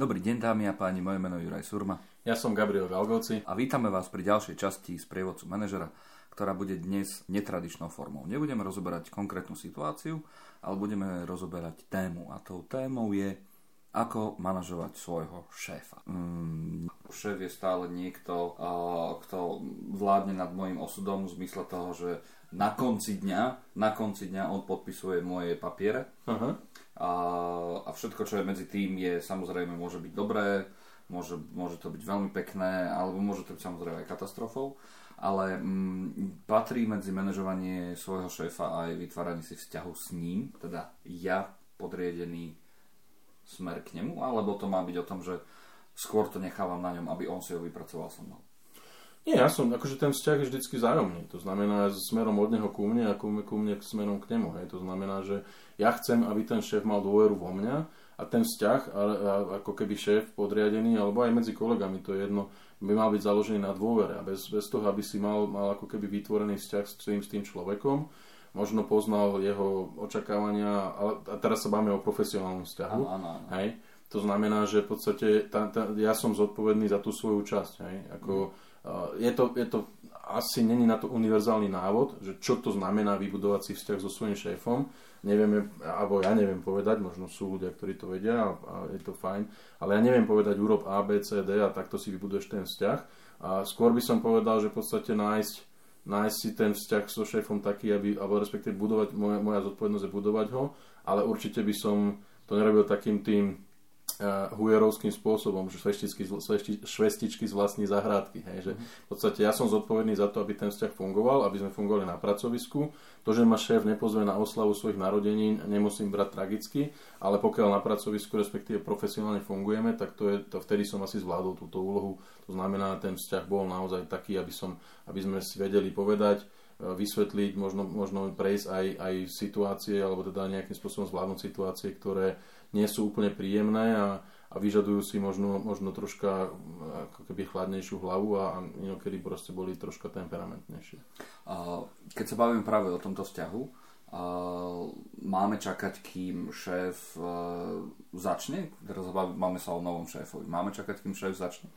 Dobrý deň dámy a páni, moje meno je Juraj Surma. Ja som Gabriel Galgoci. A vítame vás pri ďalšej časti z prievodcu manažera, ktorá bude dnes netradičnou formou. Nebudeme rozoberať konkrétnu situáciu, ale budeme rozoberať tému. A tou témou je, ako manažovať svojho šéfa. Mm, šéf je stále niekto, kto vládne nad môjim osudom v zmysle toho, že na konci dňa, na konci dňa on podpisuje moje papiere. Uh-huh a, a všetko, čo je medzi tým, je samozrejme môže byť dobré, môže, môže to byť veľmi pekné, alebo môže to byť samozrejme aj katastrofou, ale mm, patrí medzi manažovanie svojho šéfa aj vytváranie si vzťahu s ním, teda ja podriedený smer k nemu, alebo to má byť o tom, že skôr to nechávam na ňom, aby on si ho vypracoval so mnou. Nie, ja som, akože ten vzťah je vždycky zájomný. To znamená smerom od neho ku mne a ku, ku mne smerom k nemu. Hej. To znamená, že ja chcem, aby ten šéf mal dôveru vo mňa a ten vzťah, ako keby šéf podriadený, alebo aj medzi kolegami, to je jedno, by mal byť založený na dôvere. A bez, bez toho, aby si mal, mal ako keby vytvorený vzťah s tým, s tým človekom, možno poznal jeho očakávania, ale a teraz sa bavíme o profesionálnom vzťahu. Áno, áno, áno. Hej. To znamená, že v podstate tá, tá, ja som zodpovedný za tú svoju časť. Hej. Ako, mm je to, je to asi není na to univerzálny návod, že čo to znamená vybudovať si vzťah so svojím šéfom. Nevieme, alebo ja neviem povedať, možno sú ľudia, ktorí to vedia a, a je to fajn, ale ja neviem povedať urob A, B, C, D a takto si vybuduješ ten vzťah. A skôr by som povedal, že v podstate nájsť, nájsť si ten vzťah so šéfom taký, aby, alebo respektíve budovať, moja, moja zodpovednosť je budovať ho, ale určite by som to nerobil takým tým hujerovským spôsobom, že švestičky, švestičky z vlastní zahrádky. Hej, že v podstate ja som zodpovedný za to, aby ten vzťah fungoval, aby sme fungovali na pracovisku. To, že ma šéf nepozve na oslavu svojich narodení, nemusím brať tragicky, ale pokiaľ na pracovisku, respektíve profesionálne fungujeme, tak to je, to vtedy som asi zvládol túto úlohu. To znamená, ten vzťah bol naozaj taký, aby, som, aby sme si vedeli povedať, e, vysvetliť, možno, možno prejsť aj, aj situácie, alebo teda nejakým spôsobom zvládnuť situácie, ktoré nie sú úplne príjemné a, a vyžadujú si možno, možno troška ako keby chladnejšiu hlavu a, a inokedy proste boli troška temperamentnejšie. Keď sa bavíme práve o tomto vzťahu, máme čakať, kým šéf začne, teraz máme sa o novom šéfovi, máme čakať, kým šéf začne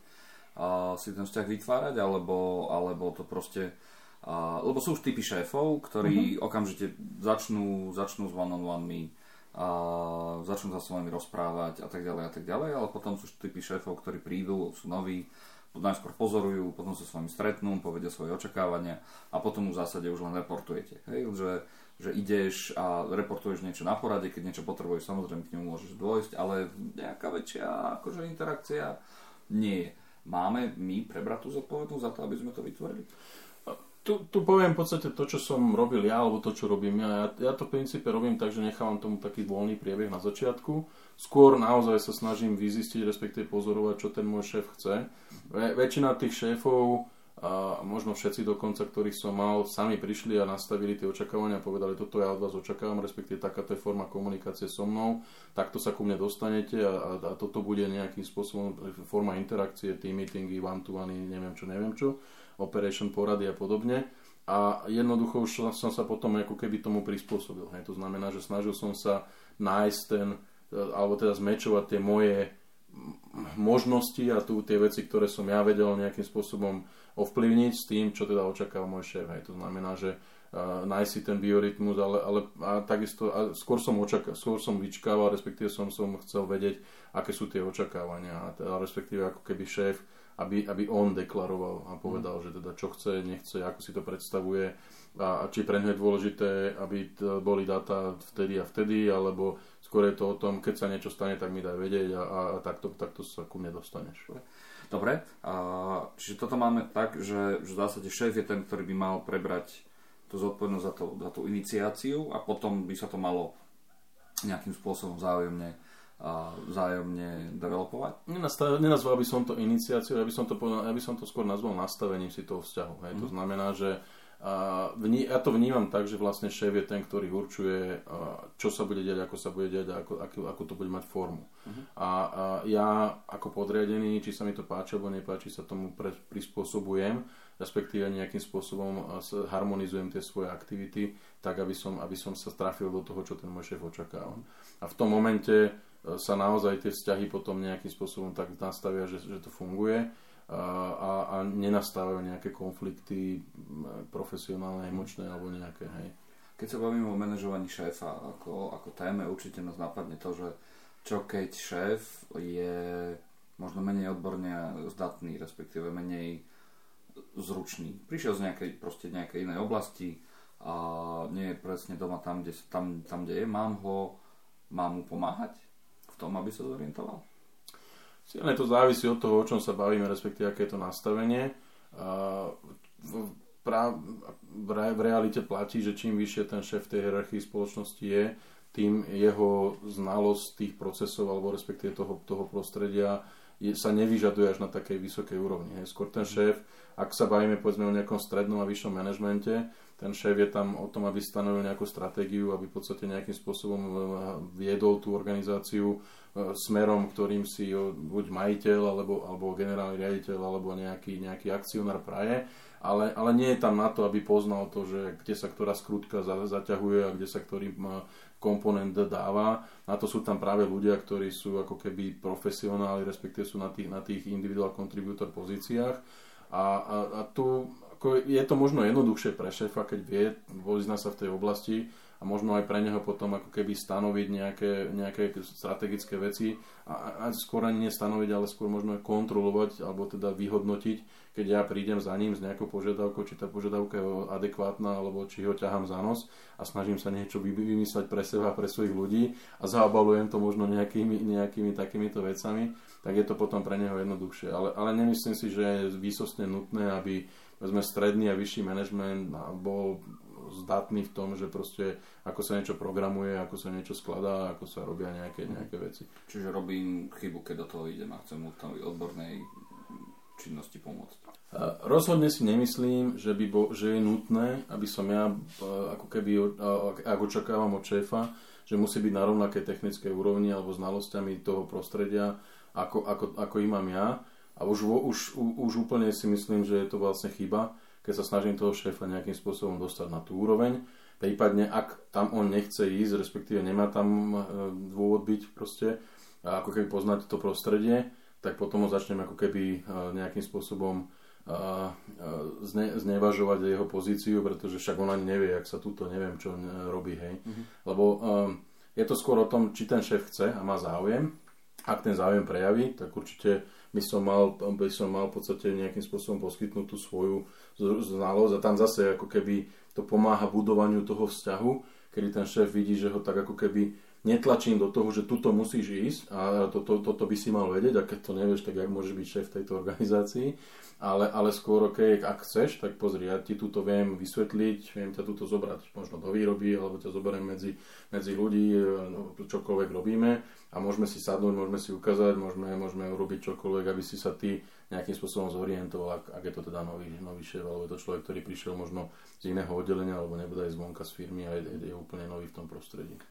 si ten vzťah vytvárať, alebo, alebo to proste lebo sú už typy šéfov, ktorí uh-huh. okamžite začnú, začnú s one-on-one a začnú sa s vami rozprávať a tak ďalej a tak ďalej, ale potom sú typy šéfov, ktorí prídu, sú noví, najskôr pozorujú, potom sa s vami stretnú, povedia svoje očakávania a potom v zásade už len reportujete. Hej? Že, že ideš a reportuješ niečo na porade, keď niečo potrebuješ, samozrejme k nemu môžeš dôjsť, ale nejaká väčšia akože interakcia nie je. Máme my prebrať tú zodpovednosť za to, aby sme to vytvorili? Tu, tu poviem v podstate to, čo som robil ja, alebo to, čo robím ja. ja. Ja to v princípe robím tak, že nechávam tomu taký voľný priebeh na začiatku. Skôr naozaj sa snažím vyzistiť, respektíve pozorovať, čo ten môj šéf chce. Ve, väčšina tých šéfov, a možno všetci dokonca, ktorých som mal, sami prišli a nastavili tie očakávania a povedali, toto ja od vás očakávam, respektíve takáto je forma komunikácie so mnou, takto sa ku mne dostanete a, a, a toto bude nejakým spôsobom forma interakcie, team meetingy, one-to-one, neviem čo, neviem čo operation porady a podobne. A jednoducho už som sa potom ako keby tomu prispôsobil. Hej. To znamená, že snažil som sa nájsť ten, e, alebo teda zmečovať tie moje možnosti a tu tie veci, ktoré som ja vedel nejakým spôsobom ovplyvniť s tým, čo teda očakáva môj šéf. Hej. To znamená, že uh, nájsť si ten biorytmus, ale, ale a takisto a skôr, som očaká, skôr som vyčkával, respektíve som, som chcel vedieť, aké sú tie očakávania. A teda, respektíve ako keby šéf aby, aby on deklaroval a povedal, mm. že teda čo chce, nechce, ako si to predstavuje a, a či pre je dôležité, aby t- boli dáta vtedy a vtedy, alebo skôr je to o tom, keď sa niečo stane, tak mi daj vedieť a, a, a takto, takto sa ku mne dostaneš. Dobre, a, čiže toto máme tak, že, že v zásade šéf je ten, ktorý by mal prebrať tú zodpovednosť za, to, za tú iniciáciu a potom by sa to malo nejakým spôsobom záujemne a vzájomne developovať? Nenazval by som to iniciáciou, ja by som to, povedal, ja by som to skôr nazval nastavením si toho vzťahu. Hej. Mm. To mhm. znamená, že a vní, ja to vnímam tak, že vlastne šéf je ten, ktorý určuje, čo sa bude diať, ako sa bude diať a ako, ako, ako to bude mať formu. Uh-huh. A, a ja ako podriadený, či sa mi to páči alebo nepáči, sa tomu pre, prispôsobujem, respektíve nejakým spôsobom harmonizujem tie svoje aktivity, tak aby som, aby som sa trafil do toho, čo ten môj šéf očakáva. A v tom momente sa naozaj tie vzťahy potom nejakým spôsobom tak nastavia, že, že to funguje a, a nenastávajú nejaké konflikty profesionálne, emočné alebo nejaké, hej. Keď sa bavíme o manažovaní šéfa ako, ako téme, určite nás napadne to, že čo keď šéf je možno menej odborne zdatný, respektíve menej zručný. Prišiel z nejakej, proste nejakej inej oblasti a nie je presne doma tam, kde, tam, tam, kde je. Mám ho, mám mu pomáhať tom, aby sa zorientoval? Silne to závisí od toho, o čom sa bavíme, respektíve aké je to nastavenie. V, realite platí, že čím vyššie ten šéf tej hierarchii spoločnosti je, tým jeho znalosť tých procesov alebo respektíve toho, toho prostredia je, sa nevyžaduje až na takej vysokej úrovni. Hej. Skôr ten šéf, ak sa bavíme povedzme o nejakom strednom a vyššom manažmente, ten šéf je tam o tom, aby stanovil nejakú stratégiu, aby v podstate nejakým spôsobom e, viedol tú organizáciu smerom, ktorým si buď majiteľ, alebo, alebo generálny riaditeľ, alebo nejaký, nejaký akcionár praje. Ale, ale nie je tam na to, aby poznal to, že kde sa ktorá skrutka zaťahuje a kde sa ktorý komponent dáva. Na to sú tam práve ľudia, ktorí sú ako keby profesionáli, respektíve sú na tých, na tých individual contributor pozíciách. A, a, a tu ako je to možno jednoduchšie pre šéfa, keď vie, vozná sa v tej oblasti a možno aj pre neho potom ako keby stanoviť nejaké, nejaké strategické veci a, a skôr ani nestanoviť, ale skôr možno kontrolovať alebo teda vyhodnotiť, keď ja prídem za ním s nejakou požiadavkou, či tá požiadavka je adekvátna alebo či ho ťahám za nos a snažím sa niečo vymysleť pre seba, pre svojich ľudí a zaobalujem to možno nejakými, nejakými takýmito vecami, tak je to potom pre neho jednoduchšie. Ale, ale nemyslím si, že je výsostne nutné, aby sme stredný a vyšší manažment bol zdatný v tom, že proste ako sa niečo programuje, ako sa niečo skladá, ako sa robia nejaké, nejaké veci. Čiže robím chybu, keď do toho idem a chcem mu tam odbornej činnosti pomôcť. Rozhodne si nemyslím, že, by bo, že je nutné, aby som ja, ako keby, ak očakávam od šéfa, že musí byť na rovnakej technickej úrovni alebo znalosťami toho prostredia, ako, ako, ako imám ja a už, už, už úplne si myslím, že je to vlastne chyba, keď sa snažím toho šéfa nejakým spôsobom dostať na tú úroveň. Prípadne, ak tam on nechce ísť, respektíve nemá tam e, dôvod byť proste, a ako keby poznať to prostredie, tak potom ho začnem ako keby e, nejakým spôsobom e, zne, znevažovať jeho pozíciu, pretože však on ani nevie, ak sa túto neviem, čo robí, hej. Mm-hmm. Lebo um, je to skôr o tom, či ten šéf chce a má záujem. Ak ten záujem prejaví, tak určite by som mal, by som mal v podstate nejakým spôsobom poskytnúť tú svoju znalosť. A tam zase ako keby to pomáha budovaniu toho vzťahu, kedy ten šéf vidí, že ho tak ako keby netlačím do toho, že tuto musíš ísť a toto, to, to by si mal vedieť a keď to nevieš, tak jak môžeš byť šéf tejto organizácii ale, ale skôr, ok, ak chceš, tak pozri, ja ti túto viem vysvetliť, viem ťa túto zobrať možno do výroby, alebo ťa zoberiem medzi, medzi ľudí, no, čokoľvek robíme a môžeme si sadnúť, môžeme si ukázať, môžeme, môžeme urobiť čokoľvek, aby si sa ty nejakým spôsobom zorientoval, ak, ak je to teda nový, nový šéf, alebo je to človek, ktorý prišiel možno z iného oddelenia, alebo nebude aj zvonka z firmy a je, je úplne nový v tom prostredí.